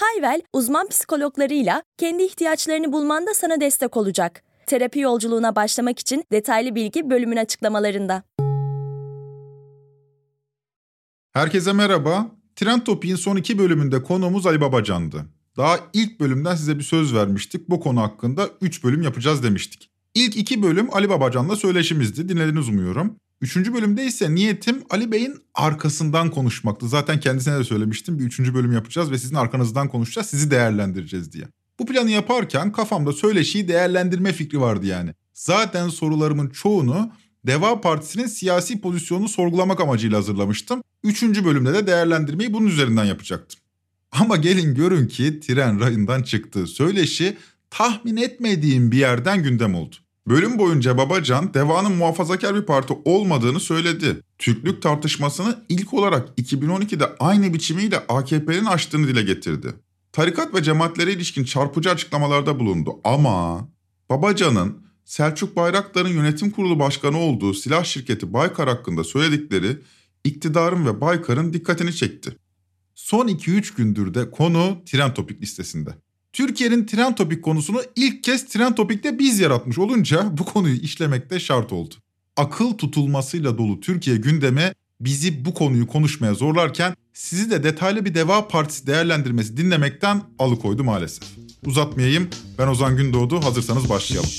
Hayvel, uzman psikologlarıyla kendi ihtiyaçlarını bulmanda sana destek olacak. Terapi yolculuğuna başlamak için detaylı bilgi bölümün açıklamalarında. Herkese merhaba. Trend Topik'in son iki bölümünde konuğumuz Ali Babacan'dı. Daha ilk bölümden size bir söz vermiştik. Bu konu hakkında 3 bölüm yapacağız demiştik. İlk iki bölüm Ali Babacan'la söyleşimizdi. Dinlediniz umuyorum. Üçüncü bölümde ise niyetim Ali Bey'in arkasından konuşmaktı. Zaten kendisine de söylemiştim. Bir üçüncü bölüm yapacağız ve sizin arkanızdan konuşacağız. Sizi değerlendireceğiz diye. Bu planı yaparken kafamda söyleşiyi değerlendirme fikri vardı yani. Zaten sorularımın çoğunu Deva Partisi'nin siyasi pozisyonunu sorgulamak amacıyla hazırlamıştım. Üçüncü bölümde de değerlendirmeyi bunun üzerinden yapacaktım. Ama gelin görün ki tren rayından çıktı. Söyleşi tahmin etmediğim bir yerden gündem oldu. Bölüm boyunca Babacan Deva'nın muhafazakar bir parti olmadığını söyledi. Türklük tartışmasını ilk olarak 2012'de aynı biçimiyle AKP'nin açtığını dile getirdi. Tarikat ve cemaatlere ilişkin çarpıcı açıklamalarda bulundu ama Babacan'ın Selçuk Bayraktar'ın yönetim kurulu başkanı olduğu silah şirketi Baykar hakkında söyledikleri iktidarın ve Baykar'ın dikkatini çekti. Son 2-3 gündür de konu Tren Topik listesinde. Türkiye'nin Tren Topik konusunu ilk kez Tren Topik'te biz yaratmış olunca bu konuyu işlemekte şart oldu. Akıl tutulmasıyla dolu Türkiye gündeme bizi bu konuyu konuşmaya zorlarken sizi de detaylı bir Deva Partisi değerlendirmesi dinlemekten alıkoydu maalesef. Uzatmayayım ben Ozan Gündoğdu hazırsanız başlayalım.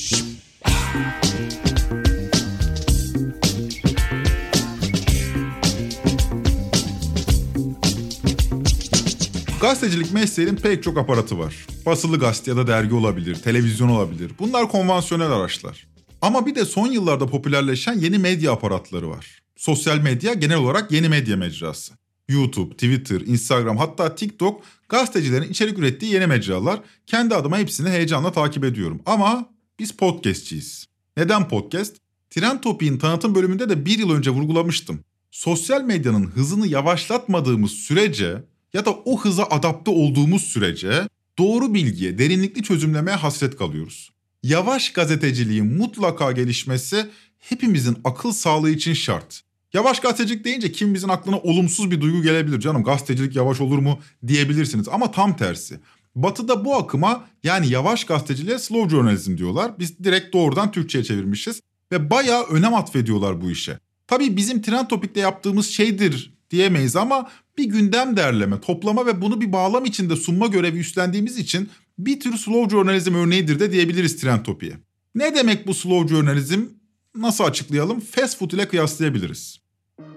Gazetecilik mesleğinin pek çok aparatı var. Basılı gazete ya da dergi olabilir, televizyon olabilir. Bunlar konvansiyonel araçlar. Ama bir de son yıllarda popülerleşen yeni medya aparatları var. Sosyal medya genel olarak yeni medya mecrası. YouTube, Twitter, Instagram hatta TikTok gazetecilerin içerik ürettiği yeni mecralar. Kendi adıma hepsini heyecanla takip ediyorum. Ama biz podcastçiyiz. Neden podcast? Tren Topik'in tanıtım bölümünde de bir yıl önce vurgulamıştım. Sosyal medyanın hızını yavaşlatmadığımız sürece ya da o hıza adapte olduğumuz sürece doğru bilgiye, derinlikli çözümlemeye hasret kalıyoruz. Yavaş gazeteciliğin mutlaka gelişmesi hepimizin akıl sağlığı için şart. Yavaş gazetecilik deyince kimimizin aklına olumsuz bir duygu gelebilir. Canım gazetecilik yavaş olur mu diyebilirsiniz ama tam tersi. Batı'da bu akıma yani yavaş gazeteciliğe slow journalism diyorlar. Biz direkt doğrudan Türkçe'ye çevirmişiz ve bayağı önem atfediyorlar bu işe. Tabii bizim trend topikte yaptığımız şeydir diyemeyiz ama bir gündem derleme, toplama ve bunu bir bağlam içinde sunma görevi üstlendiğimiz için bir tür slow journalism örneğidir de diyebiliriz trend topiye. Ne demek bu slow journalism? Nasıl açıklayalım? Fast food ile kıyaslayabiliriz.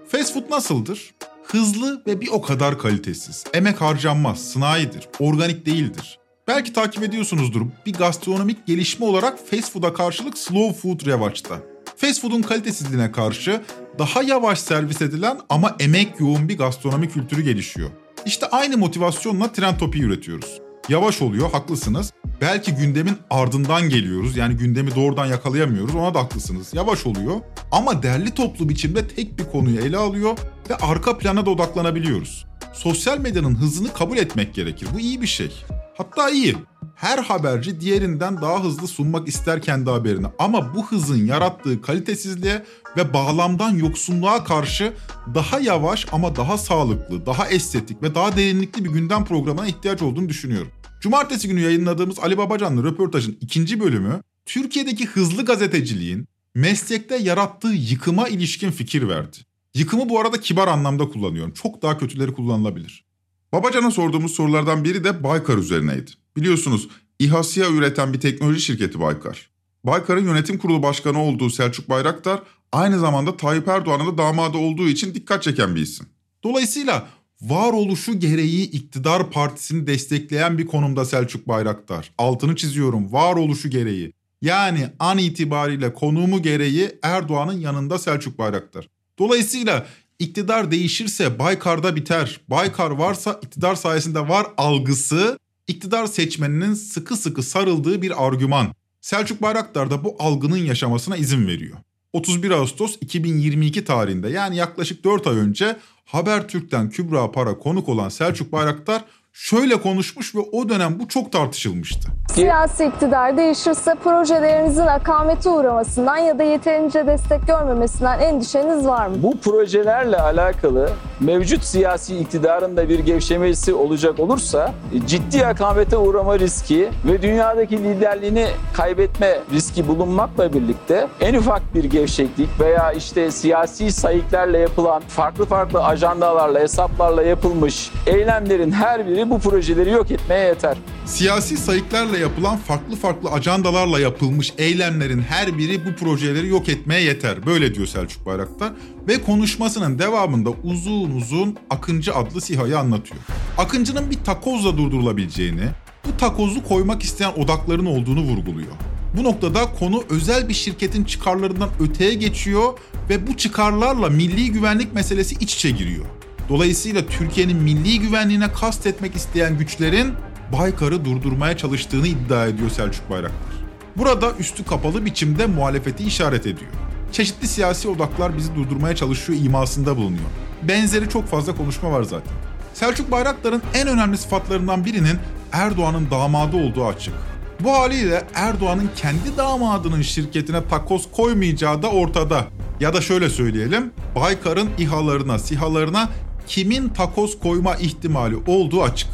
Fast food nasıldır? Hızlı ve bir o kadar kalitesiz. Emek harcanmaz, sınaidir, organik değildir. Belki takip ediyorsunuzdur. Bir gastronomik gelişme olarak fast food'a karşılık slow food revaçta. Fast food'un kalitesizliğine karşı daha yavaş servis edilen ama emek yoğun bir gastronomi kültürü gelişiyor. İşte aynı motivasyonla trend topi üretiyoruz. Yavaş oluyor, haklısınız. Belki gündemin ardından geliyoruz. Yani gündemi doğrudan yakalayamıyoruz. Ona da haklısınız. Yavaş oluyor. Ama derli toplu biçimde tek bir konuyu ele alıyor ve arka plana da odaklanabiliyoruz. Sosyal medyanın hızını kabul etmek gerekir. Bu iyi bir şey. Hatta iyi. Her haberci diğerinden daha hızlı sunmak ister kendi haberini. Ama bu hızın yarattığı kalitesizliğe ve bağlamdan yoksunluğa karşı daha yavaş ama daha sağlıklı, daha estetik ve daha derinlikli bir gündem programına ihtiyaç olduğunu düşünüyorum. Cumartesi günü yayınladığımız Ali Babacan'la röportajın ikinci bölümü Türkiye'deki hızlı gazeteciliğin meslekte yarattığı yıkıma ilişkin fikir verdi. Yıkımı bu arada kibar anlamda kullanıyorum. Çok daha kötüleri kullanılabilir. Babacan'a sorduğumuz sorulardan biri de Baykar üzerineydi. Biliyorsunuz İHA'ya üreten bir teknoloji şirketi Baykar. Baykar'ın yönetim kurulu başkanı olduğu Selçuk Bayraktar aynı zamanda Tayyip Erdoğan'ın da damadı olduğu için dikkat çeken bir isim. Dolayısıyla varoluşu gereği iktidar partisini destekleyen bir konumda Selçuk Bayraktar. Altını çiziyorum varoluşu gereği. Yani an itibariyle konumu gereği Erdoğan'ın yanında Selçuk Bayraktar. Dolayısıyla iktidar değişirse Baykar'da biter. Baykar varsa iktidar sayesinde var algısı iktidar seçmeninin sıkı sıkı sarıldığı bir argüman. Selçuk Bayraktar da bu algının yaşamasına izin veriyor. 31 Ağustos 2022 tarihinde yani yaklaşık 4 ay önce Habertürk'ten Kübra Para konuk olan Selçuk Bayraktar şöyle konuşmuş ve o dönem bu çok tartışılmıştı. Siyasi iktidar değişirse projelerinizin akamete uğramasından ya da yeterince destek görmemesinden endişeniz var mı? Bu projelerle alakalı mevcut siyasi iktidarın da bir gevşemesi olacak olursa ciddi akamete uğrama riski ve dünyadaki liderliğini kaybetme riski bulunmakla birlikte en ufak bir gevşeklik veya işte siyasi sayıklarla yapılan farklı farklı ajandalarla, hesaplarla yapılmış eylemlerin her biri bu projeleri yok etmeye yeter. Siyasi sayıklarla yapılan farklı farklı ajandalarla yapılmış eylemlerin her biri bu projeleri yok etmeye yeter. Böyle diyor Selçuk Bayraktar ve konuşmasının devamında uzun uzun Akıncı adlı SİHA'yı anlatıyor. Akıncı'nın bir takozla durdurulabileceğini, bu takozu koymak isteyen odakların olduğunu vurguluyor. Bu noktada konu özel bir şirketin çıkarlarından öteye geçiyor ve bu çıkarlarla milli güvenlik meselesi iç içe giriyor. Dolayısıyla Türkiye'nin milli güvenliğine kastetmek isteyen güçlerin Baykar'ı durdurmaya çalıştığını iddia ediyor Selçuk Bayraktar. Burada üstü kapalı biçimde muhalefeti işaret ediyor. Çeşitli siyasi odaklar bizi durdurmaya çalışıyor imasında bulunuyor. Benzeri çok fazla konuşma var zaten. Selçuk Bayraktar'ın en önemli sıfatlarından birinin Erdoğan'ın damadı olduğu açık. Bu haliyle Erdoğan'ın kendi damadının şirketine takoz koymayacağı da ortada. Ya da şöyle söyleyelim, Baykar'ın İHA'larına, SİHA'larına kimin takoz koyma ihtimali olduğu açık.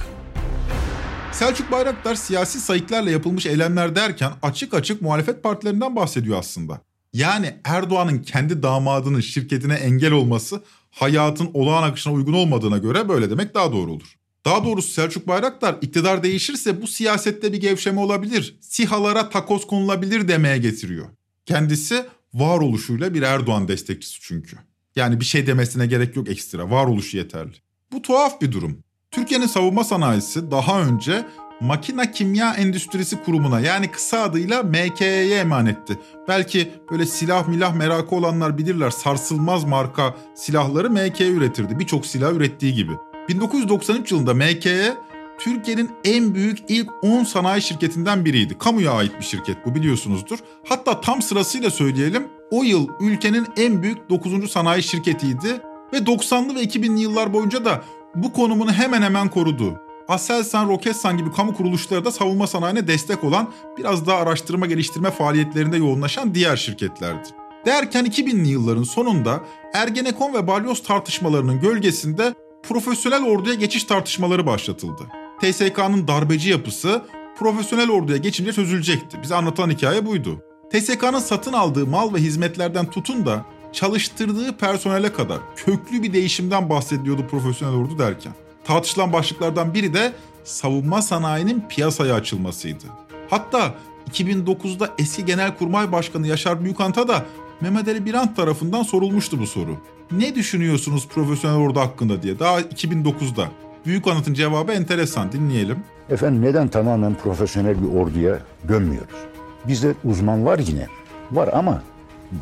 Selçuk Bayraktar siyasi sayıklarla yapılmış eylemler derken açık açık muhalefet partilerinden bahsediyor aslında. Yani Erdoğan'ın kendi damadının şirketine engel olması hayatın olağan akışına uygun olmadığına göre böyle demek daha doğru olur. Daha doğrusu Selçuk Bayraktar iktidar değişirse bu siyasette bir gevşeme olabilir. SİHA'lara takoz konulabilir demeye getiriyor. Kendisi varoluşuyla bir Erdoğan destekçisi çünkü. Yani bir şey demesine gerek yok ekstra. Varoluşu yeterli. Bu tuhaf bir durum. Türkiye'nin savunma sanayisi daha önce Makina Kimya Endüstrisi Kurumu'na yani kısa adıyla MKE'ye emanetti. Belki böyle silah milah merakı olanlar bilirler sarsılmaz marka silahları MKE üretirdi. Birçok silah ürettiği gibi. 1993 yılında MKE Türkiye'nin en büyük ilk 10 sanayi şirketinden biriydi. Kamuya ait bir şirket bu biliyorsunuzdur. Hatta tam sırasıyla söyleyelim o yıl ülkenin en büyük 9. sanayi şirketiydi ve 90'lı ve 2000'li yıllar boyunca da bu konumunu hemen hemen korudu. Aselsan, Roketsan gibi kamu kuruluşları da savunma sanayine destek olan, biraz daha araştırma geliştirme faaliyetlerinde yoğunlaşan diğer şirketlerdi. Derken 2000'li yılların sonunda Ergenekon ve Balyoz tartışmalarının gölgesinde profesyonel orduya geçiş tartışmaları başlatıldı. TSK'nın darbeci yapısı profesyonel orduya geçince çözülecekti. Bize anlatan hikaye buydu. TSK'nın satın aldığı mal ve hizmetlerden tutun da çalıştırdığı personele kadar köklü bir değişimden bahsediyordu profesyonel ordu derken. Tartışılan başlıklardan biri de savunma sanayinin piyasaya açılmasıydı. Hatta 2009'da eski Genelkurmay Başkanı Yaşar Büyükant'a da Mehmet Ali Birant tarafından sorulmuştu bu soru. Ne düşünüyorsunuz profesyonel ordu hakkında diye daha 2009'da. Büyük cevabı enteresan dinleyelim. Efendim neden tamamen profesyonel bir orduya dönmüyoruz? Bizde uzman var yine. Var ama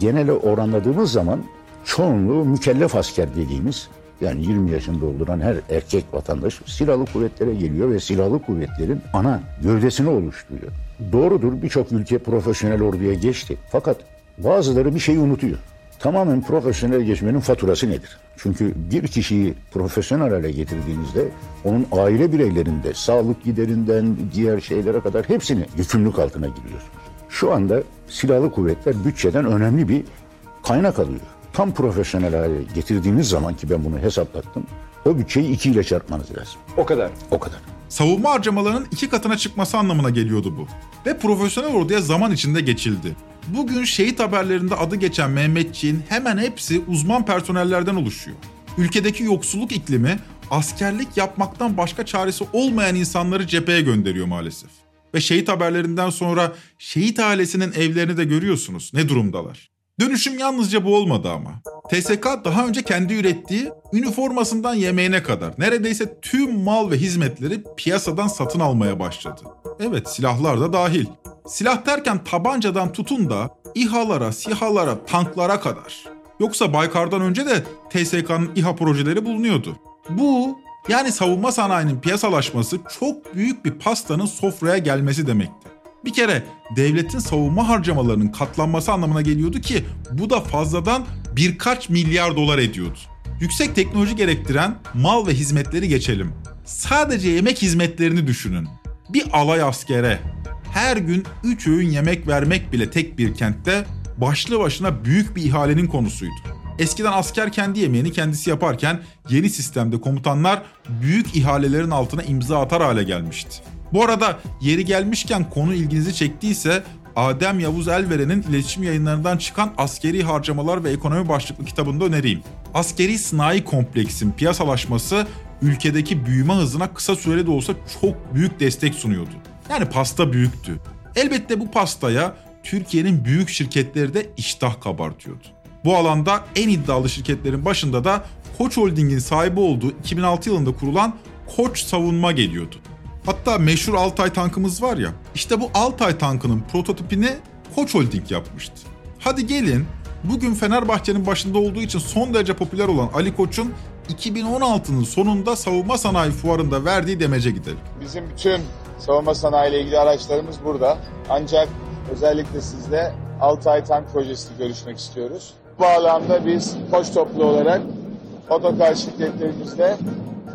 genele oranladığımız zaman çoğunluğu mükellef asker dediğimiz yani 20 yaşında dolduran her erkek vatandaş silahlı kuvvetlere geliyor ve silahlı kuvvetlerin ana gövdesini oluşturuyor. Doğrudur birçok ülke profesyonel orduya geçti. Fakat bazıları bir şeyi unutuyor. Tamamen profesyonel geçmenin faturası nedir? Çünkü bir kişiyi profesyonel hale getirdiğinizde onun aile bireylerinde, sağlık giderinden diğer şeylere kadar hepsini yükümlülük altına giriyorsunuz. Şu anda silahlı kuvvetler bütçeden önemli bir kaynak alıyor. Tam profesyonel hale getirdiğiniz zaman ki ben bunu hesaplattım, o bütçeyi iki ile çarpmanız lazım. O kadar. O kadar. Savunma harcamalarının iki katına çıkması anlamına geliyordu bu. Ve profesyonel orduya zaman içinde geçildi. Bugün şehit haberlerinde adı geçen Mehmetçiğin hemen hepsi uzman personellerden oluşuyor. Ülkedeki yoksulluk iklimi askerlik yapmaktan başka çaresi olmayan insanları cepheye gönderiyor maalesef. Ve şehit haberlerinden sonra şehit ailesinin evlerini de görüyorsunuz ne durumdalar. Dönüşüm yalnızca bu olmadı ama. TSK daha önce kendi ürettiği üniformasından yemeğine kadar neredeyse tüm mal ve hizmetleri piyasadan satın almaya başladı. Evet silahlar da dahil. Silah derken tabancadan tutun da İHA'lara, SİHA'lara, tanklara kadar. Yoksa Baykar'dan önce de TSK'nın İHA projeleri bulunuyordu. Bu yani savunma sanayinin piyasalaşması çok büyük bir pastanın sofraya gelmesi demekti. Bir kere devletin savunma harcamalarının katlanması anlamına geliyordu ki bu da fazladan birkaç milyar dolar ediyordu. Yüksek teknoloji gerektiren mal ve hizmetleri geçelim. Sadece yemek hizmetlerini düşünün. Bir alay askere her gün 3 öğün yemek vermek bile tek bir kentte başlı başına büyük bir ihalenin konusuydu. Eskiden asker kendi yemeğini kendisi yaparken yeni sistemde komutanlar büyük ihalelerin altına imza atar hale gelmişti. Bu arada yeri gelmişken konu ilginizi çektiyse Adem Yavuz Elveren'in iletişim yayınlarından çıkan Askeri Harcamalar ve Ekonomi başlıklı kitabında önereyim. Askeri sanayi kompleksin piyasalaşması ülkedeki büyüme hızına kısa süreli de olsa çok büyük destek sunuyordu. Yani pasta büyüktü. Elbette bu pastaya Türkiye'nin büyük şirketleri de iştah kabartıyordu. Bu alanda en iddialı şirketlerin başında da Koç Holding'in sahibi olduğu 2006 yılında kurulan Koç Savunma geliyordu. Hatta meşhur Altay tankımız var ya, işte bu Altay tankının prototipini Koç Holding yapmıştı. Hadi gelin bugün Fenerbahçe'nin başında olduğu için son derece popüler olan Ali Koç'un 2016'nın sonunda savunma sanayi fuarında verdiği demece gidelim. Bizim bütün savunma sanayi ile ilgili araçlarımız burada. Ancak özellikle sizle Altay Tank Projesi'ni görüşmek istiyoruz. Bu alanda biz koç toplu olarak otokar şirketlerimizle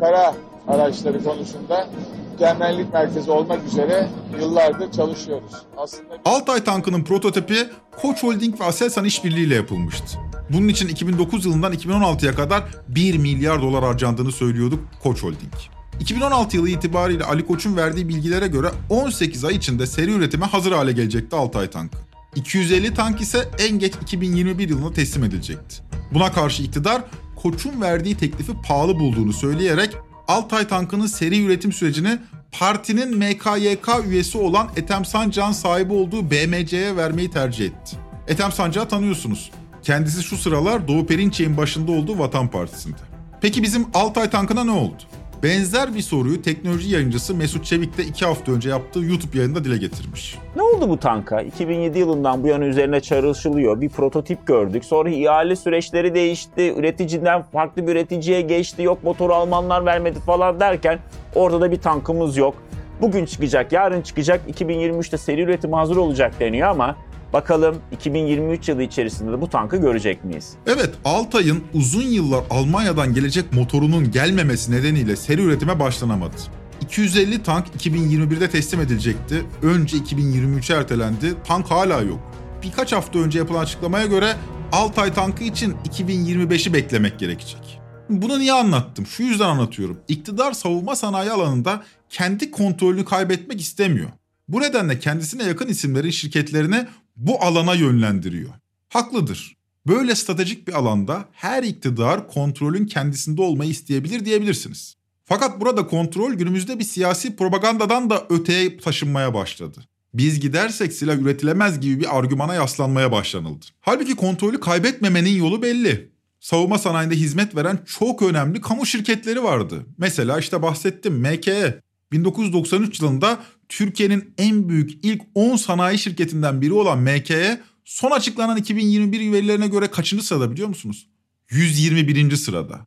kara araçları konusunda mükemmellik merkezi olmak üzere yıllardır çalışıyoruz. Aslında Altay tankının prototipi Koç Holding ve Aselsan işbirliğiyle yapılmıştı. Bunun için 2009 yılından 2016'ya kadar 1 milyar dolar harcandığını söylüyorduk Koç Holding. 2016 yılı itibariyle Ali Koç'un verdiği bilgilere göre 18 ay içinde seri üretime hazır hale gelecekti Altay tankı. 250 tank ise en geç 2021 yılında teslim edilecekti. Buna karşı iktidar Koç'un verdiği teklifi pahalı bulduğunu söyleyerek Altay tankının seri üretim sürecini partinin MKYK üyesi olan Ethem Sancak'ın sahibi olduğu BMC'ye vermeyi tercih etti. Ethem Sancak'ı tanıyorsunuz. Kendisi şu sıralar Doğu Perinçek'in başında olduğu Vatan Partisi'nde. Peki bizim Altay tankına ne oldu? Benzer bir soruyu teknoloji yayıncısı Mesut Çevik de iki hafta önce yaptığı YouTube yayında dile getirmiş. Ne oldu bu tanka? 2007 yılından bu yana üzerine çalışılıyor. Bir prototip gördük. Sonra ihale süreçleri değişti. Üreticiden farklı bir üreticiye geçti. Yok motoru Almanlar vermedi falan derken orada bir tankımız yok. Bugün çıkacak, yarın çıkacak. 2023'te seri üretim hazır olacak deniyor ama Bakalım 2023 yılı içerisinde de bu tankı görecek miyiz? Evet, Altay'ın uzun yıllar Almanya'dan gelecek motorunun gelmemesi nedeniyle seri üretime başlanamadı. 250 tank 2021'de teslim edilecekti. Önce 2023'e ertelendi. Tank hala yok. Birkaç hafta önce yapılan açıklamaya göre Altay tankı için 2025'i beklemek gerekecek. Bunu niye anlattım? Şu yüzden anlatıyorum. İktidar savunma sanayi alanında kendi kontrolünü kaybetmek istemiyor. Bu nedenle kendisine yakın isimlerin şirketlerini bu alana yönlendiriyor. Haklıdır. Böyle stratejik bir alanda her iktidar kontrolün kendisinde olmayı isteyebilir diyebilirsiniz. Fakat burada kontrol günümüzde bir siyasi propagandadan da öteye taşınmaya başladı. Biz gidersek silah üretilemez gibi bir argümana yaslanmaya başlanıldı. Halbuki kontrolü kaybetmemenin yolu belli. Savunma sanayinde hizmet veren çok önemli kamu şirketleri vardı. Mesela işte bahsettim MKE. 1993 yılında Türkiye'nin en büyük ilk 10 sanayi şirketinden biri olan MKE son açıklanan 2021 verilerine göre kaçıncı sırada biliyor musunuz? 121. sırada.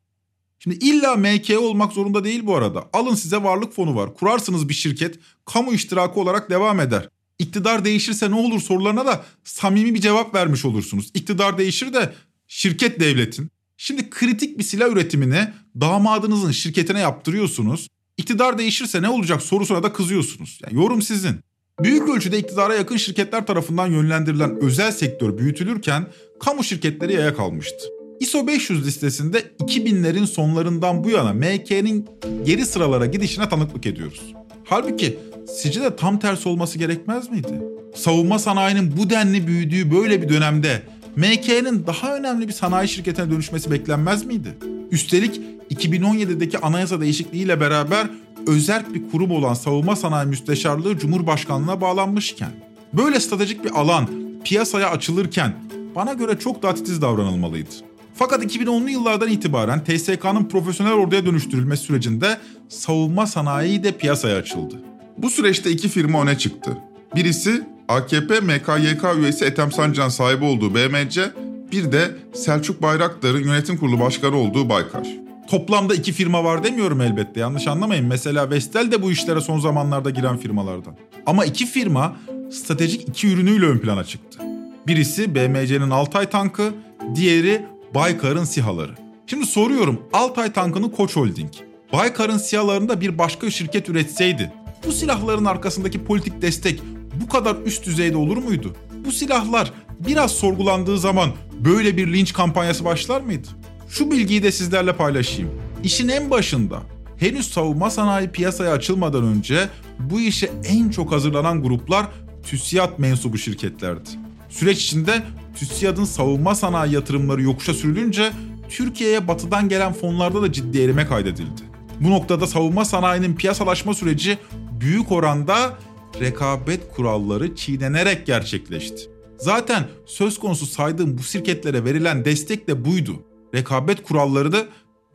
Şimdi illa MKE olmak zorunda değil bu arada. Alın size varlık fonu var. Kurarsınız bir şirket, kamu iştirakı olarak devam eder. İktidar değişirse ne olur sorularına da samimi bir cevap vermiş olursunuz. İktidar değişir de şirket devletin. Şimdi kritik bir silah üretimini damadınızın şirketine yaptırıyorsunuz. İktidar değişirse ne olacak sorusuna da kızıyorsunuz. Yani yorum sizin. Büyük ölçüde iktidara yakın şirketler tarafından yönlendirilen özel sektör büyütülürken kamu şirketleri yaya kalmıştı. ISO 500 listesinde 2000'lerin sonlarından bu yana MK'nin geri sıralara gidişine tanıklık ediyoruz. Halbuki sizce de tam tersi olması gerekmez miydi? Savunma sanayinin bu denli büyüdüğü böyle bir dönemde MK'nin daha önemli bir sanayi şirketine dönüşmesi beklenmez miydi? Üstelik 2017'deki anayasa değişikliğiyle beraber özerk bir kurum olan Savunma Sanayi Müsteşarlığı Cumhurbaşkanlığına bağlanmışken, böyle stratejik bir alan piyasaya açılırken bana göre çok daha titiz davranılmalıydı. Fakat 2010'lu yıllardan itibaren TSK'nın profesyonel orduya dönüştürülmesi sürecinde savunma sanayi de piyasaya açıldı. Bu süreçte iki firma öne çıktı. Birisi AKP MKYK üyesi Ethem Sancan sahibi olduğu BMC, bir de Selçuk Bayraktar'ın yönetim kurulu başkanı olduğu Baykar. Toplamda iki firma var demiyorum elbette yanlış anlamayın. Mesela Vestel de bu işlere son zamanlarda giren firmalardan. Ama iki firma stratejik iki ürünüyle ön plana çıktı. Birisi BMC'nin Altay tankı, diğeri Baykar'ın SİHA'ları. Şimdi soruyorum Altay tankını Koç Holding, Baykar'ın SİHA'larını bir başka şirket üretseydi bu silahların arkasındaki politik destek bu kadar üst düzeyde olur muydu? Bu silahlar biraz sorgulandığı zaman böyle bir linç kampanyası başlar mıydı? Şu bilgiyi de sizlerle paylaşayım. İşin en başında henüz savunma sanayi piyasaya açılmadan önce bu işe en çok hazırlanan gruplar TÜSİAD mensubu şirketlerdi. Süreç içinde TÜSİAD'ın savunma sanayi yatırımları yokuşa sürülünce Türkiye'ye batıdan gelen fonlarda da ciddi erime kaydedildi. Bu noktada savunma sanayinin piyasalaşma süreci büyük oranda rekabet kuralları çiğnenerek gerçekleşti. Zaten söz konusu saydığım bu şirketlere verilen destek de buydu. Rekabet kuralları da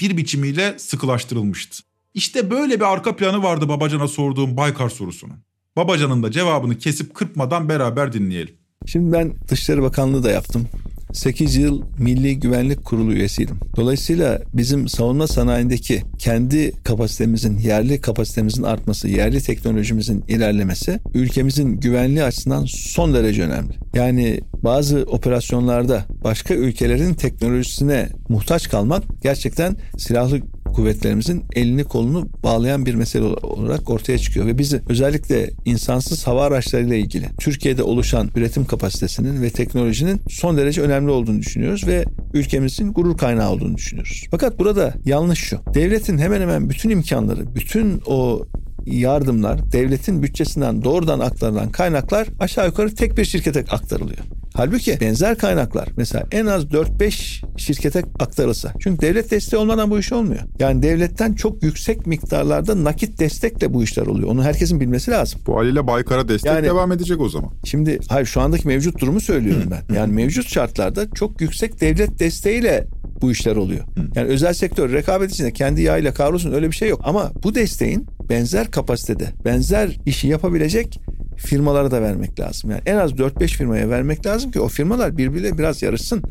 bir biçimiyle sıkılaştırılmıştı. İşte böyle bir arka planı vardı Babacan'a sorduğum Baykar sorusunun. Babacan'ın da cevabını kesip kırpmadan beraber dinleyelim. Şimdi ben Dışişleri Bakanlığı da yaptım. 8 yıl Milli Güvenlik Kurulu üyesiydim. Dolayısıyla bizim savunma sanayindeki kendi kapasitemizin, yerli kapasitemizin artması, yerli teknolojimizin ilerlemesi ülkemizin güvenliği açısından son derece önemli. Yani bazı operasyonlarda başka ülkelerin teknolojisine muhtaç kalmak gerçekten silahlı kuvvetlerimizin elini kolunu bağlayan bir mesele olarak ortaya çıkıyor ve bizi özellikle insansız hava araçlarıyla ilgili Türkiye'de oluşan üretim kapasitesinin ve teknolojinin son derece önemli olduğunu düşünüyoruz ve ülkemizin gurur kaynağı olduğunu düşünüyoruz. Fakat burada yanlış şu. Devletin hemen hemen bütün imkanları, bütün o yardımlar devletin bütçesinden doğrudan aktarılan kaynaklar aşağı yukarı tek bir şirkete aktarılıyor. Halbuki benzer kaynaklar mesela en az 4-5 şirkete aktarılsa. Çünkü devlet desteği olmadan bu iş olmuyor. Yani devletten çok yüksek miktarlarda nakit destekle bu işler oluyor. Onu herkesin bilmesi lazım. Bu haliyle Baykar'a destek yani, devam edecek o zaman. Şimdi hayır şu andaki mevcut durumu söylüyorum ben. Yani mevcut şartlarda çok yüksek devlet desteğiyle bu işler oluyor. Yani özel sektör rekabet içinde kendi yağıyla kavrulsun öyle bir şey yok. Ama bu desteğin benzer kapasitede, benzer işi yapabilecek firmalara da vermek lazım. Yani en az 4-5 firmaya vermek lazım ki o firmalar birbiriyle biraz yarışsın.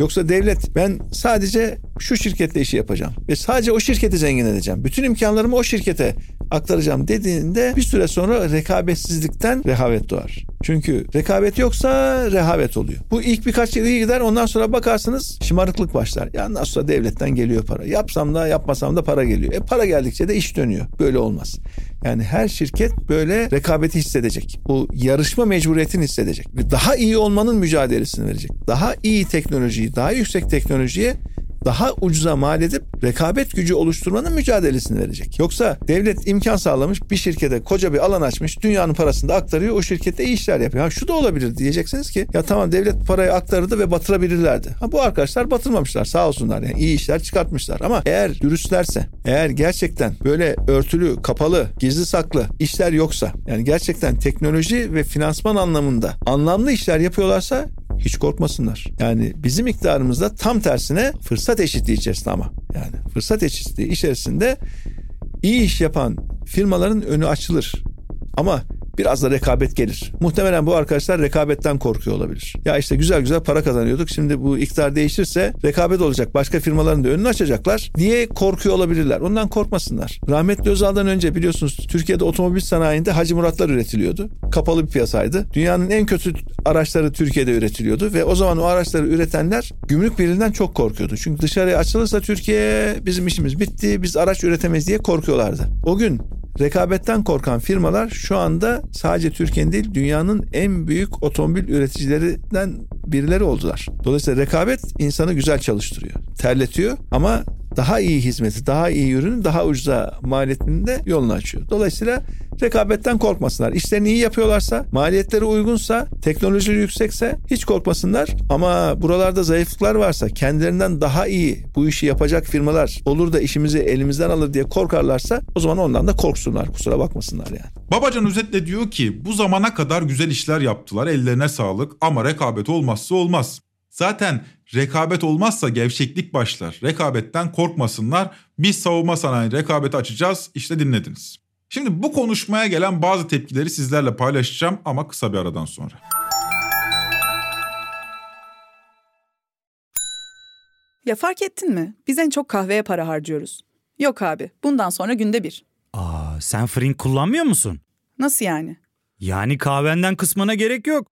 Yoksa devlet ben sadece şu şirketle işi yapacağım ve sadece o şirketi zengin edeceğim. Bütün imkanlarımı o şirkete aktaracağım dediğinde bir süre sonra rekabetsizlikten rehavet doğar. Çünkü rekabet yoksa rehavet oluyor. Bu ilk birkaç iyi gider ondan sonra bakarsınız şımarıklık başlar. Ya nasıl sonra devletten geliyor para. Yapsam da yapmasam da para geliyor. E para geldikçe de iş dönüyor. Böyle olmaz. Yani her şirket böyle rekabeti hissedecek. Bu yarışma mecburiyetini hissedecek. Daha iyi olmanın mücadelesini verecek. Daha iyi teknolojiyi, daha yüksek teknolojiye daha ucuza mal edip rekabet gücü oluşturmanın mücadelesini verecek. Yoksa devlet imkan sağlamış bir şirkete koca bir alan açmış dünyanın parasını da aktarıyor o şirkette iyi işler yapıyor. Ha şu da olabilir diyeceksiniz ki ya tamam devlet parayı aktardı ve batırabilirlerdi. Ha bu arkadaşlar batırmamışlar sağ olsunlar yani iyi işler çıkartmışlar ama eğer dürüstlerse eğer gerçekten böyle örtülü kapalı gizli saklı işler yoksa yani gerçekten teknoloji ve finansman anlamında anlamlı işler yapıyorlarsa hiç korkmasınlar. Yani bizim iktidarımızda tam tersine fırsat eşitliği içerisinde ama yani fırsat eşitliği içerisinde iyi iş yapan firmaların önü açılır. Ama biraz da rekabet gelir. Muhtemelen bu arkadaşlar rekabetten korkuyor olabilir. Ya işte güzel güzel para kazanıyorduk. Şimdi bu iktidar değişirse rekabet olacak. Başka firmaların da önünü açacaklar diye korkuyor olabilirler. Ondan korkmasınlar. Rahmetli Özal'dan önce biliyorsunuz Türkiye'de otomobil sanayinde Hacı Muratlar üretiliyordu. Kapalı bir piyasaydı. Dünyanın en kötü araçları Türkiye'de üretiliyordu ve o zaman o araçları üretenler gümrük birinden çok korkuyordu. Çünkü dışarıya açılırsa Türkiye bizim işimiz bitti, biz araç üretemeyiz diye korkuyorlardı. O gün Rekabetten korkan firmalar şu anda sadece Türkiye'nin değil dünyanın en büyük otomobil üreticilerinden birileri oldular. Dolayısıyla rekabet insanı güzel çalıştırıyor, terletiyor ama daha iyi hizmeti, daha iyi ürünü daha ucuza mal etmenin yolunu açıyor. Dolayısıyla rekabetten korkmasınlar. İşlerini iyi yapıyorlarsa, maliyetleri uygunsa, teknolojileri yüksekse hiç korkmasınlar. Ama buralarda zayıflıklar varsa, kendilerinden daha iyi bu işi yapacak firmalar olur da işimizi elimizden alır diye korkarlarsa o zaman ondan da korksunlar. Kusura bakmasınlar yani. Babacan özetle diyor ki bu zamana kadar güzel işler yaptılar ellerine sağlık ama rekabet olmazsa olmaz. Zaten rekabet olmazsa gevşeklik başlar. Rekabetten korkmasınlar. Biz savunma sanayi rekabeti açacağız. İşte dinlediniz. Şimdi bu konuşmaya gelen bazı tepkileri sizlerle paylaşacağım ama kısa bir aradan sonra. Ya fark ettin mi? Biz en çok kahveye para harcıyoruz. Yok abi, bundan sonra günde bir. Aa, sen fırın kullanmıyor musun? Nasıl yani? Yani kahvenden kısmına gerek yok.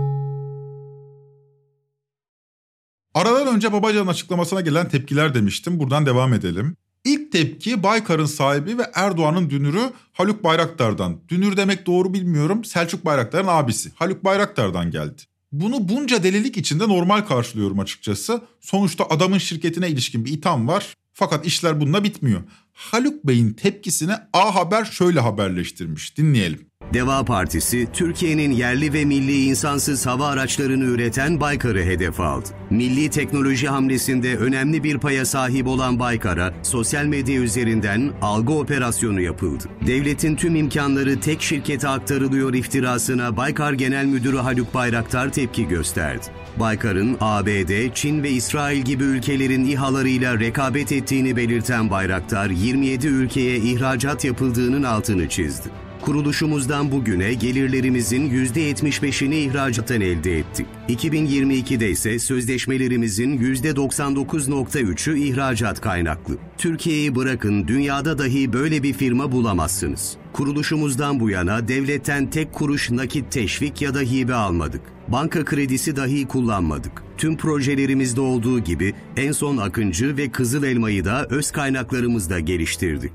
Aradan önce Babacan'ın açıklamasına gelen tepkiler demiştim. Buradan devam edelim. İlk tepki Baykar'ın sahibi ve Erdoğan'ın dünürü Haluk Bayraktar'dan. Dünür demek doğru bilmiyorum. Selçuk Bayraktar'ın abisi. Haluk Bayraktar'dan geldi. Bunu bunca delilik içinde normal karşılıyorum açıkçası. Sonuçta adamın şirketine ilişkin bir itham var. Fakat işler bununla bitmiyor. Haluk Bey'in tepkisini A Haber şöyle haberleştirmiş. Dinleyelim. Deva Partisi, Türkiye'nin yerli ve milli insansız hava araçlarını üreten Baykar'ı hedef aldı. Milli teknoloji hamlesinde önemli bir paya sahip olan Baykar'a sosyal medya üzerinden algı operasyonu yapıldı. Devletin tüm imkanları tek şirkete aktarılıyor iftirasına Baykar Genel Müdürü Haluk Bayraktar tepki gösterdi. Baykar'ın ABD, Çin ve İsrail gibi ülkelerin İHA'larıyla rekabet ettiğini belirten Bayraktar, 27 ülkeye ihracat yapıldığının altını çizdi. Kuruluşumuzdan bugüne gelirlerimizin %75'ini ihracattan elde ettik. 2022'de ise sözleşmelerimizin %99.3'ü ihracat kaynaklı. Türkiye'yi bırakın dünyada dahi böyle bir firma bulamazsınız. Kuruluşumuzdan bu yana devletten tek kuruş nakit teşvik ya da hibe almadık. Banka kredisi dahi kullanmadık. Tüm projelerimizde olduğu gibi en son Akıncı ve Kızıl Elma'yı da öz kaynaklarımızda geliştirdik.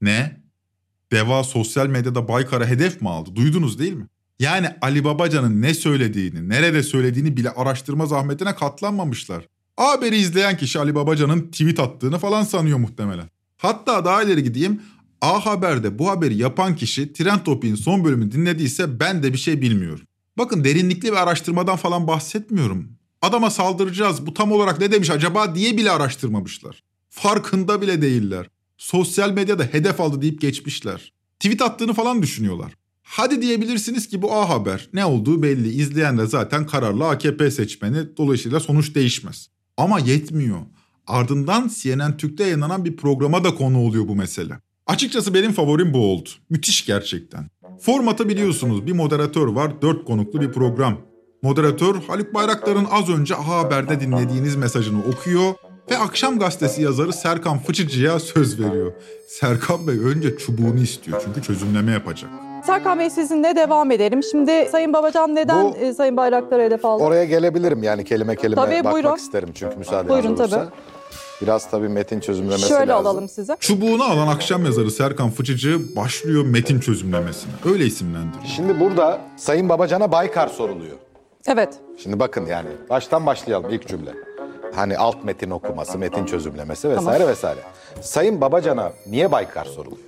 Ne? Deva sosyal medyada Baykar'a hedef mi aldı? Duydunuz değil mi? Yani Ali Babacan'ın ne söylediğini, nerede söylediğini bile araştırma zahmetine katlanmamışlar. Haberi izleyen kişi Ali Babacan'ın tweet attığını falan sanıyor muhtemelen. Hatta daha ileri gideyim. A Haber'de bu haberi yapan kişi Trend Topi'nin son bölümünü dinlediyse ben de bir şey bilmiyorum. Bakın derinlikli bir araştırmadan falan bahsetmiyorum. Adama saldıracağız bu tam olarak ne demiş acaba diye bile araştırmamışlar. Farkında bile değiller. Sosyal medyada hedef aldı deyip geçmişler. Tweet attığını falan düşünüyorlar. Hadi diyebilirsiniz ki bu A Haber. Ne olduğu belli. İzleyen de zaten kararlı AKP seçmeni. Dolayısıyla sonuç değişmez. Ama yetmiyor. Ardından CNN Türk'te yayınlanan bir programa da konu oluyor bu mesele. Açıkçası benim favorim bu oldu. Müthiş gerçekten. Formatı biliyorsunuz bir moderatör var, dört konuklu bir program. Moderatör Haluk Bayraktar'ın az önce A Haber'de dinlediğiniz mesajını okuyor ve akşam gazetesi yazarı Serkan Fıçıcı'ya söz veriyor. Serkan Bey önce çubuğunu istiyor çünkü çözümleme yapacak. Serkan Bey sizinle devam edelim. Şimdi Sayın Babacan neden Bu- e, Sayın Bayraktar'a hedef aldı? Oraya gelebilirim yani kelime kelime Tabii, bakmak buyurun. isterim çünkü müsaadeniz Buyurun, olursa. tabii. Biraz tabii metin çözümlemesi Şöyle lazım. alalım size. Çubuğunu alan akşam yazarı Serkan Fıçıcı başlıyor metin çözümlemesine. Öyle isimlendiriyor. Şimdi burada Sayın Babacan'a Baykar soruluyor. Evet. Şimdi bakın yani baştan başlayalım ilk cümle. Hani alt metin okuması, metin çözümlemesi vesaire Tamam. vesaire. Sayın Babacan'a niye Baykar soruluyor?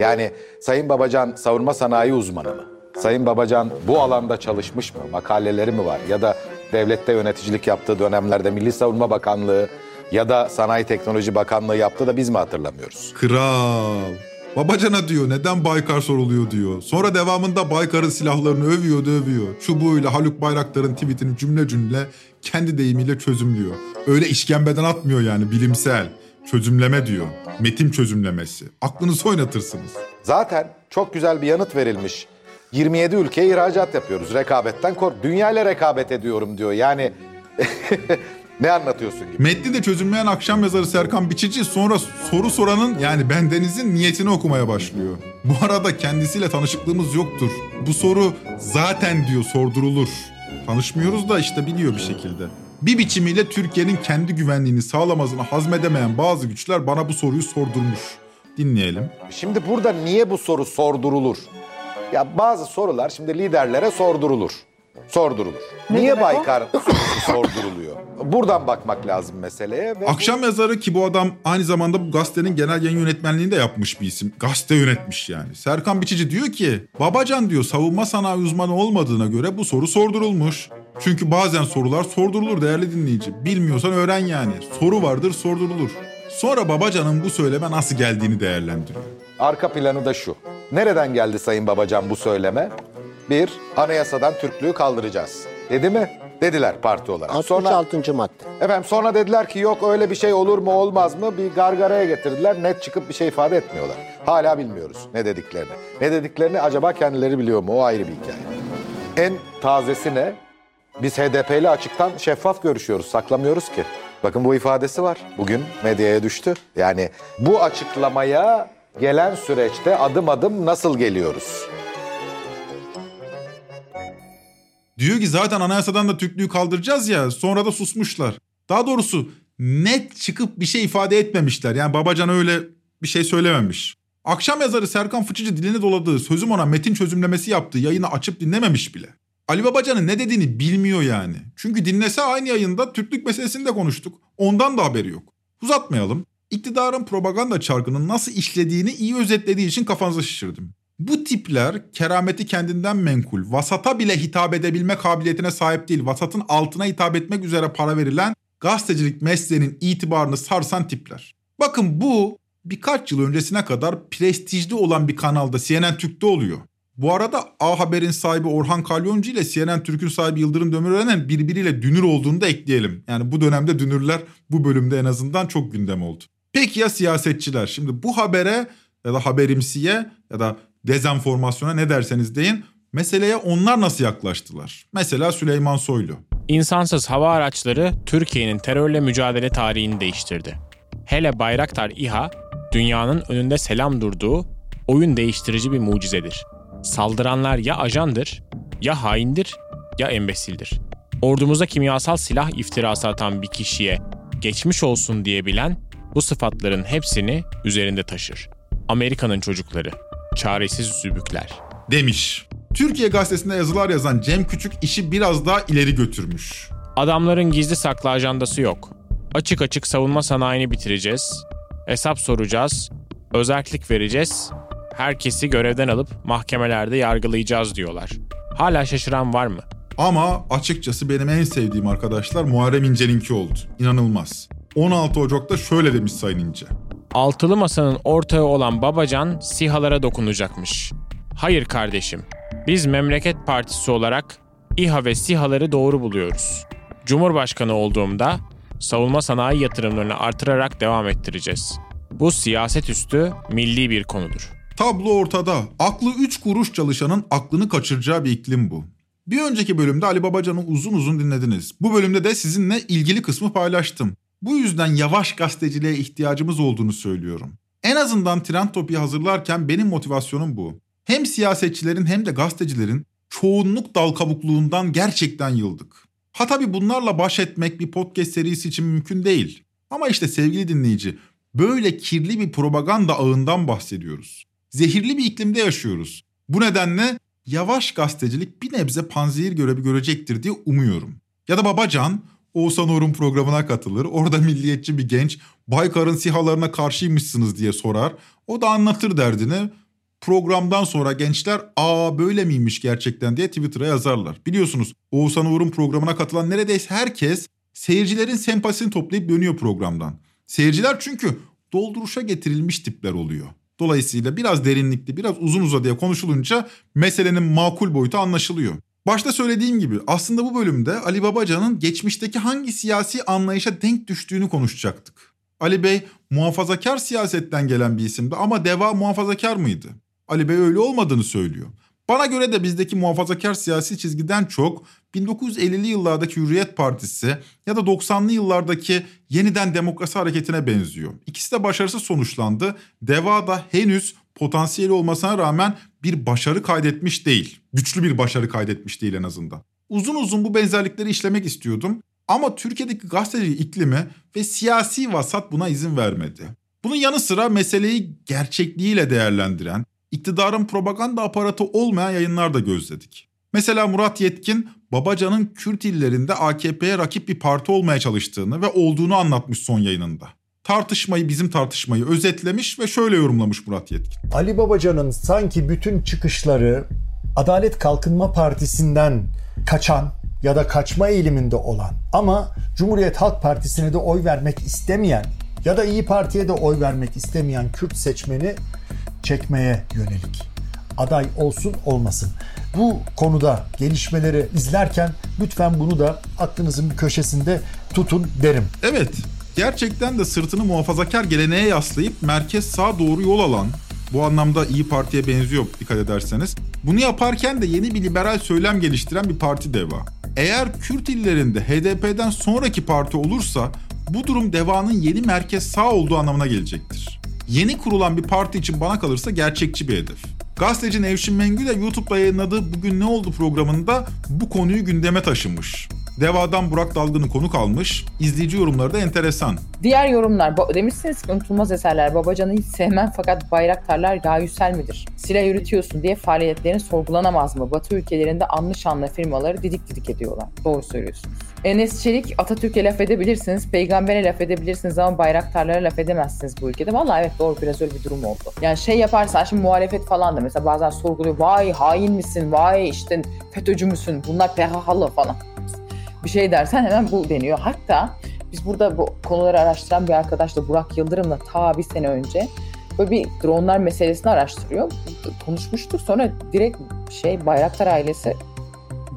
Yani Sayın Babacan savunma sanayi uzmanı mı? Sayın Babacan bu alanda çalışmış mı? Makaleleri mi var? Ya da devlette yöneticilik yaptığı dönemlerde Milli Savunma Bakanlığı ya da Sanayi Teknoloji Bakanlığı yaptı da biz mi hatırlamıyoruz? Kral. Babacana diyor neden Baykar soruluyor diyor. Sonra devamında Baykar'ın silahlarını övüyor da övüyor. Çubuğuyla Haluk Bayraktar'ın tweetini cümle cümle kendi deyimiyle çözümlüyor. Öyle işkembeden atmıyor yani bilimsel. Çözümleme diyor. Metin çözümlemesi. Aklınızı oynatırsınız. Zaten çok güzel bir yanıt verilmiş. 27 ülkeye ihracat yapıyoruz. Rekabetten kork. Dünya ile rekabet ediyorum diyor. Yani ne anlatıyorsun gibi. Metni de çözümleyen akşam yazarı Serkan Biçici sonra soru soranın yani bendenizin niyetini okumaya başlıyor. Bu arada kendisiyle tanışıklığımız yoktur. Bu soru zaten diyor sordurulur. Tanışmıyoruz da işte biliyor bir şekilde. Bir biçimiyle Türkiye'nin kendi güvenliğini sağlamasını hazmedemeyen bazı güçler bana bu soruyu sordurmuş. Dinleyelim. Şimdi burada niye bu soru sordurulur? Ya bazı sorular şimdi liderlere sordurulur. sordurulur. Ne Niye? Baykar sorusu sorduruluyor? Buradan bakmak lazım meseleye. Ve Akşam yazarı ki bu adam aynı zamanda bu gazetenin genel yayın yönetmenliğini de yapmış bir isim. Gazete yönetmiş yani. Serkan Biçici diyor ki Babacan diyor savunma sanayi uzmanı olmadığına göre bu soru sordurulmuş. Çünkü bazen sorular sordurulur değerli dinleyici. Bilmiyorsan öğren yani. Soru vardır sordurulur. Sonra Babacan'ın bu söyleme nasıl geldiğini değerlendiriyor. Arka planı da şu. Nereden geldi Sayın Babacan bu söyleme? Bir, anayasadan Türklüğü kaldıracağız. Dedi mi? Dediler parti olarak. 66. madde. Efendim sonra dediler ki yok öyle bir şey olur mu olmaz mı? Bir gargaraya getirdiler. Net çıkıp bir şey ifade etmiyorlar. Hala bilmiyoruz ne dediklerini. Ne dediklerini acaba kendileri biliyor mu? O ayrı bir hikaye. En tazesi ne? Biz HDP ile açıktan şeffaf görüşüyoruz. Saklamıyoruz ki. Bakın bu ifadesi var. Bugün medyaya düştü. Yani bu açıklamaya gelen süreçte adım adım nasıl geliyoruz? Diyor ki zaten anayasadan da Türklüğü kaldıracağız ya sonra da susmuşlar. Daha doğrusu net çıkıp bir şey ifade etmemişler. Yani Babacan öyle bir şey söylememiş. Akşam yazarı Serkan Fıçıcı dilini doladığı sözüm ona metin çözümlemesi yaptığı yayını açıp dinlememiş bile. Ali Babacan'ın ne dediğini bilmiyor yani. Çünkü dinlese aynı yayında Türklük meselesini de konuştuk. Ondan da haberi yok. Uzatmayalım. İktidarın propaganda çarkının nasıl işlediğini iyi özetlediği için kafanıza şişirdim. Bu tipler kerameti kendinden menkul, vasata bile hitap edebilme kabiliyetine sahip değil, vasatın altına hitap etmek üzere para verilen gazetecilik mesleğinin itibarını sarsan tipler. Bakın bu birkaç yıl öncesine kadar prestijli olan bir kanalda CNN Türk'te oluyor. Bu arada A Haber'in sahibi Orhan Kalyoncu ile CNN Türk'ün sahibi Yıldırım Demirören'in birbiriyle dünür olduğunu da ekleyelim. Yani bu dönemde dünürler bu bölümde en azından çok gündem oldu. Peki ya siyasetçiler? Şimdi bu habere ya da haberimsiye ya da dezenformasyona ne derseniz deyin meseleye onlar nasıl yaklaştılar? Mesela Süleyman Soylu. İnsansız hava araçları Türkiye'nin terörle mücadele tarihini değiştirdi. Hele Bayraktar İHA, dünyanın önünde selam durduğu oyun değiştirici bir mucizedir. Saldıranlar ya ajandır, ya haindir, ya embesildir. Ordumuza kimyasal silah iftirası atan bir kişiye geçmiş olsun diyebilen bu sıfatların hepsini üzerinde taşır. Amerika'nın çocukları, çaresiz zübükler. Demiş. Türkiye gazetesinde yazılar yazan Cem Küçük işi biraz daha ileri götürmüş. Adamların gizli saklı ajandası yok. Açık açık savunma sanayini bitireceğiz. Hesap soracağız. Özellik vereceğiz. Herkesi görevden alıp mahkemelerde yargılayacağız diyorlar. Hala şaşıran var mı? Ama açıkçası benim en sevdiğim arkadaşlar Muharrem İnce'ninki oldu. İnanılmaz. 16 Ocak'ta şöyle demiş Sayın İnce. Altılı Masa'nın ortağı olan Babacan SİHA'lara dokunacakmış. Hayır kardeşim. Biz Memleket Partisi olarak İHA ve SİHA'ları doğru buluyoruz. Cumhurbaşkanı olduğumda savunma sanayi yatırımlarını artırarak devam ettireceğiz. Bu siyaset üstü milli bir konudur. Tablo ortada. Aklı 3 kuruş çalışanın aklını kaçıracağı bir iklim bu. Bir önceki bölümde Ali Babacan'ı uzun uzun dinlediniz. Bu bölümde de sizinle ilgili kısmı paylaştım. Bu yüzden yavaş gazeteciliğe ihtiyacımız olduğunu söylüyorum. En azından Trend Topi'yi hazırlarken benim motivasyonum bu. Hem siyasetçilerin hem de gazetecilerin çoğunluk dal kabukluğundan gerçekten yıldık. Ha tabii bunlarla baş etmek bir podcast serisi için mümkün değil. Ama işte sevgili dinleyici, böyle kirli bir propaganda ağından bahsediyoruz. Zehirli bir iklimde yaşıyoruz. Bu nedenle yavaş gazetecilik bir nebze panzehir görevi görecektir diye umuyorum. Ya da Babacan Oğuzhan Uğur'un programına katılır. Orada milliyetçi bir genç Baykar'ın sihalarına karşıymışsınız diye sorar. O da anlatır derdini. Programdan sonra gençler aa böyle miymiş gerçekten diye Twitter'a yazarlar. Biliyorsunuz Oğuzhan Uğur'un programına katılan neredeyse herkes seyircilerin sempatisini toplayıp dönüyor programdan. Seyirciler çünkü dolduruşa getirilmiş tipler oluyor. Dolayısıyla biraz derinlikli, biraz uzun uzadıya konuşulunca meselenin makul boyutu anlaşılıyor. Başta söylediğim gibi aslında bu bölümde Ali Babacan'ın geçmişteki hangi siyasi anlayışa denk düştüğünü konuşacaktık. Ali Bey muhafazakar siyasetten gelen bir isimdi ama deva muhafazakar mıydı? Ali Bey öyle olmadığını söylüyor. Bana göre de bizdeki muhafazakar siyasi çizgiden çok 1950'li yıllardaki Hürriyet Partisi ya da 90'lı yıllardaki Yeniden Demokrasi Hareketi'ne benziyor. İkisi de başarısız sonuçlandı. Deva da henüz potansiyeli olmasına rağmen bir başarı kaydetmiş değil. Güçlü bir başarı kaydetmiş değil en azından. Uzun uzun bu benzerlikleri işlemek istiyordum ama Türkiye'deki gazeteci iklimi ve siyasi vasat buna izin vermedi. Bunun yanı sıra meseleyi gerçekliğiyle değerlendiren, iktidarın propaganda aparatı olmayan yayınlar da gözledik. Mesela Murat Yetkin, Babacan'ın Kürt illerinde AKP'ye rakip bir parti olmaya çalıştığını ve olduğunu anlatmış son yayınında. Tartışmayı, bizim tartışmayı özetlemiş ve şöyle yorumlamış Murat Yetkin. Ali Babacan'ın sanki bütün çıkışları Adalet Kalkınma Partisi'nden kaçan ya da kaçma eğiliminde olan ama Cumhuriyet Halk Partisi'ne de oy vermek istemeyen ya da İyi Parti'ye de oy vermek istemeyen Kürt seçmeni çekmeye yönelik. Aday olsun olmasın. Bu konuda gelişmeleri izlerken lütfen bunu da aklınızın bir köşesinde tutun derim. Evet, gerçekten de sırtını muhafazakar geleneğe yaslayıp merkez sağ doğru yol alan, bu anlamda İyi Parti'ye benziyor dikkat ederseniz. Bunu yaparken de yeni bir liberal söylem geliştiren bir parti deva. Eğer Kürt illerinde HDP'den sonraki parti olursa bu durum devanın yeni merkez sağ olduğu anlamına gelecektir. Yeni kurulan bir parti için bana kalırsa gerçekçi bir hedef. Gazeteci Nevşin Mengü de YouTube'da yayınladığı Bugün Ne Oldu programında bu konuyu gündeme taşımış. Deva'dan Burak Dalgın'ı konuk almış. İzleyici yorumları da enteresan. Diğer yorumlar demişsiniz ki unutulmaz eserler Babacan'ı hiç sevmem fakat bayraktarlar gayüsel midir? Silah yürütüyorsun diye faaliyetlerin sorgulanamaz mı? Batı ülkelerinde anlı şanlı firmaları didik didik ediyorlar. Doğru söylüyorsunuz. Enes Çelik Atatürk'e laf edebilirsiniz, peygambere laf edebilirsiniz ama bayraktarlara laf edemezsiniz bu ülkede. Vallahi evet doğru biraz öyle bir durum oldu. Yani şey yaparsan şimdi muhalefet falan da mesela bazen sorguluyor. Vay hain misin? Vay işte FETÖ'cü müsün? Bunlar PKK'lı falan bir şey dersen hemen bu deniyor. Hatta biz burada bu konuları araştıran bir arkadaşla Burak Yıldırım'la ta bir sene önce böyle bir dronlar meselesini araştırıyor. Konuşmuştuk sonra direkt şey Bayraktar ailesi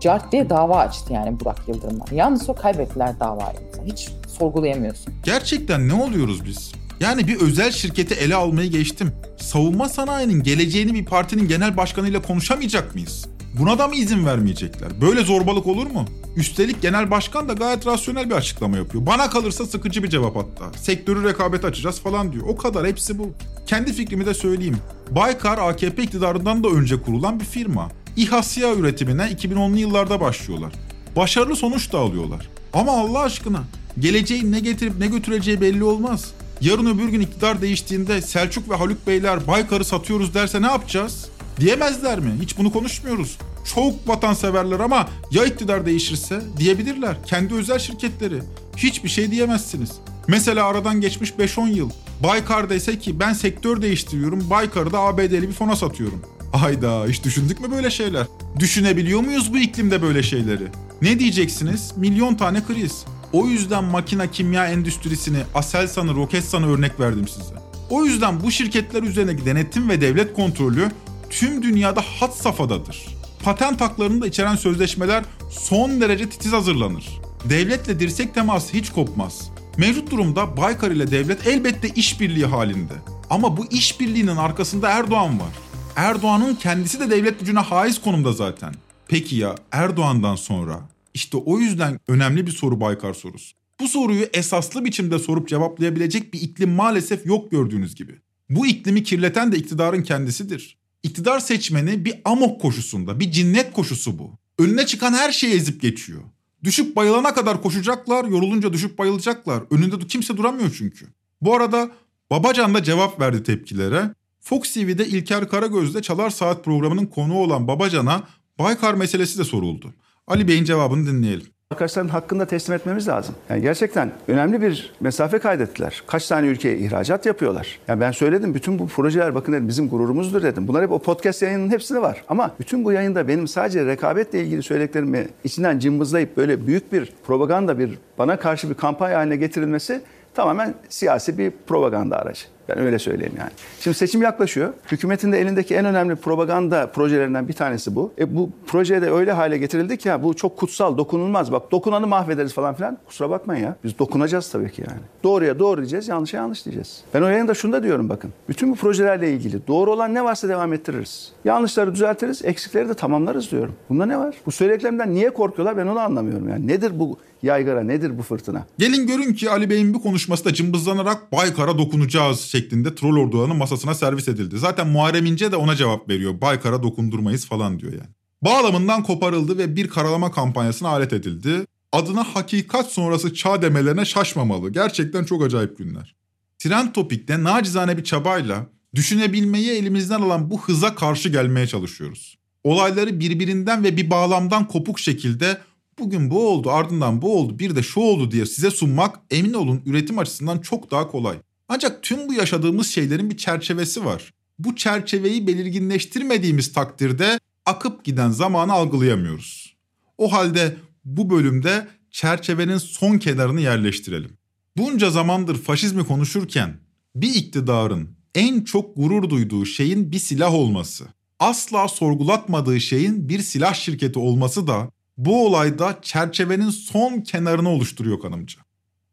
cart diye dava açtı yani Burak Yıldırım'la. Yalnız o kaybettiler davayı. Hiç sorgulayamıyorsun. Gerçekten ne oluyoruz biz? Yani bir özel şirketi ele almayı geçtim. Savunma sanayinin geleceğini bir partinin genel başkanıyla konuşamayacak mıyız? Buna da mı izin vermeyecekler? Böyle zorbalık olur mu? Üstelik genel başkan da gayet rasyonel bir açıklama yapıyor. Bana kalırsa sıkıcı bir cevap hatta. Sektörü rekabet açacağız falan diyor. O kadar hepsi bu. Kendi fikrimi de söyleyeyim. Baykar AKP iktidarından da önce kurulan bir firma. İHA SİHA üretimine 2010'lu yıllarda başlıyorlar. Başarılı sonuç da alıyorlar. Ama Allah aşkına geleceğin ne getirip ne götüreceği belli olmaz. Yarın öbür gün iktidar değiştiğinde Selçuk ve Haluk Beyler Baykar'ı satıyoruz derse ne yapacağız? Diyemezler mi? Hiç bunu konuşmuyoruz. Çok vatanseverler ama ya iktidar değişirse diyebilirler. Kendi özel şirketleri. Hiçbir şey diyemezsiniz. Mesela aradan geçmiş 5-10 yıl. Baykar dese ki ben sektör değiştiriyorum. Baykar'ı da ABD'li bir fona satıyorum. Ayda hiç düşündük mü böyle şeyler? Düşünebiliyor muyuz bu iklimde böyle şeyleri? Ne diyeceksiniz? Milyon tane kriz. O yüzden makina kimya endüstrisini, Aselsan'ı, Roketsan'ı örnek verdim size. O yüzden bu şirketler üzerindeki denetim ve devlet kontrolü tüm dünyada hat safhadadır. Patent haklarını da içeren sözleşmeler son derece titiz hazırlanır. Devletle dirsek teması hiç kopmaz. Mevcut durumda Baykar ile devlet elbette işbirliği halinde. Ama bu işbirliğinin arkasında Erdoğan var. Erdoğan'ın kendisi de devlet gücüne haiz konumda zaten. Peki ya Erdoğan'dan sonra? İşte o yüzden önemli bir soru Baykar sorusu. Bu soruyu esaslı biçimde sorup cevaplayabilecek bir iklim maalesef yok gördüğünüz gibi. Bu iklimi kirleten de iktidarın kendisidir. İktidar seçmeni bir amok koşusunda, bir cinnet koşusu bu. Önüne çıkan her şeyi ezip geçiyor. Düşüp bayılana kadar koşacaklar, yorulunca düşüp bayılacaklar. Önünde kimse duramıyor çünkü. Bu arada Babacan da cevap verdi tepkilere. Fox TV'de İlker Karagöz'de Çalar Saat programının konuğu olan Babacan'a Baykar meselesi de soruldu. Ali Bey'in cevabını dinleyelim. Arkadaşların hakkında teslim etmemiz lazım. Yani gerçekten önemli bir mesafe kaydettiler. Kaç tane ülkeye ihracat yapıyorlar. Yani ben söyledim bütün bu projeler bakın dedim bizim gururumuzdur dedim. Bunlar hep o podcast yayının hepsinde var. Ama bütün bu yayında benim sadece rekabetle ilgili söylediklerimi içinden cımbızlayıp böyle büyük bir propaganda bir bana karşı bir kampanya haline getirilmesi tamamen siyasi bir propaganda aracı. Ben öyle söyleyeyim yani. Şimdi seçim yaklaşıyor. Hükümetin de elindeki en önemli propaganda projelerinden bir tanesi bu. E bu projede öyle hale getirildi ki ya bu çok kutsal, dokunulmaz. Bak dokunanı mahvederiz falan filan. Kusura bakmayın ya. Biz dokunacağız tabii ki yani. Doğruya doğru diyeceğiz, yanlışa yanlış diyeceğiz. Ben o yayında şunu da diyorum bakın. Bütün bu projelerle ilgili doğru olan ne varsa devam ettiririz. Yanlışları düzeltiriz, eksikleri de tamamlarız diyorum. Bunda ne var? Bu söylediklerimden niye korkuyorlar ben onu anlamıyorum yani. Nedir bu yaygara, nedir bu fırtına? Gelin görün ki Ali Bey'in bir konuşması da cımbızlanarak Baykar'a dokunacağız şeklinde troll ordularının masasına servis edildi. Zaten Muharrem İnce de ona cevap veriyor. Baykar'a dokundurmayız falan diyor yani. Bağlamından koparıldı ve bir karalama kampanyasına alet edildi. Adına hakikat sonrası çağ demelerine şaşmamalı. Gerçekten çok acayip günler. Trend Topik'te nacizane bir çabayla düşünebilmeyi elimizden alan bu hıza karşı gelmeye çalışıyoruz. Olayları birbirinden ve bir bağlamdan kopuk şekilde bugün bu oldu ardından bu oldu bir de şu oldu diye size sunmak emin olun üretim açısından çok daha kolay. Ancak tüm bu yaşadığımız şeylerin bir çerçevesi var. Bu çerçeveyi belirginleştirmediğimiz takdirde akıp giden zamanı algılayamıyoruz. O halde bu bölümde çerçevenin son kenarını yerleştirelim. Bunca zamandır faşizmi konuşurken bir iktidarın en çok gurur duyduğu şeyin bir silah olması, asla sorgulatmadığı şeyin bir silah şirketi olması da bu olayda çerçevenin son kenarını oluşturuyor kanımca.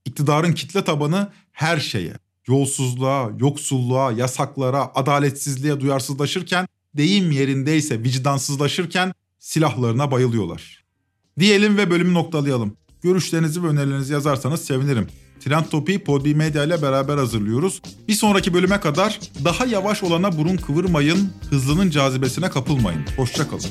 İktidarın kitle tabanı her şeye, yolsuzluğa, yoksulluğa, yasaklara, adaletsizliğe duyarsızlaşırken, deyim yerindeyse vicdansızlaşırken silahlarına bayılıyorlar. Diyelim ve bölümü noktalayalım. Görüşlerinizi ve önerilerinizi yazarsanız sevinirim. Trend Topi'yi Podbi Medya ile beraber hazırlıyoruz. Bir sonraki bölüme kadar daha yavaş olana burun kıvırmayın, hızlının cazibesine kapılmayın. Hoşçakalın.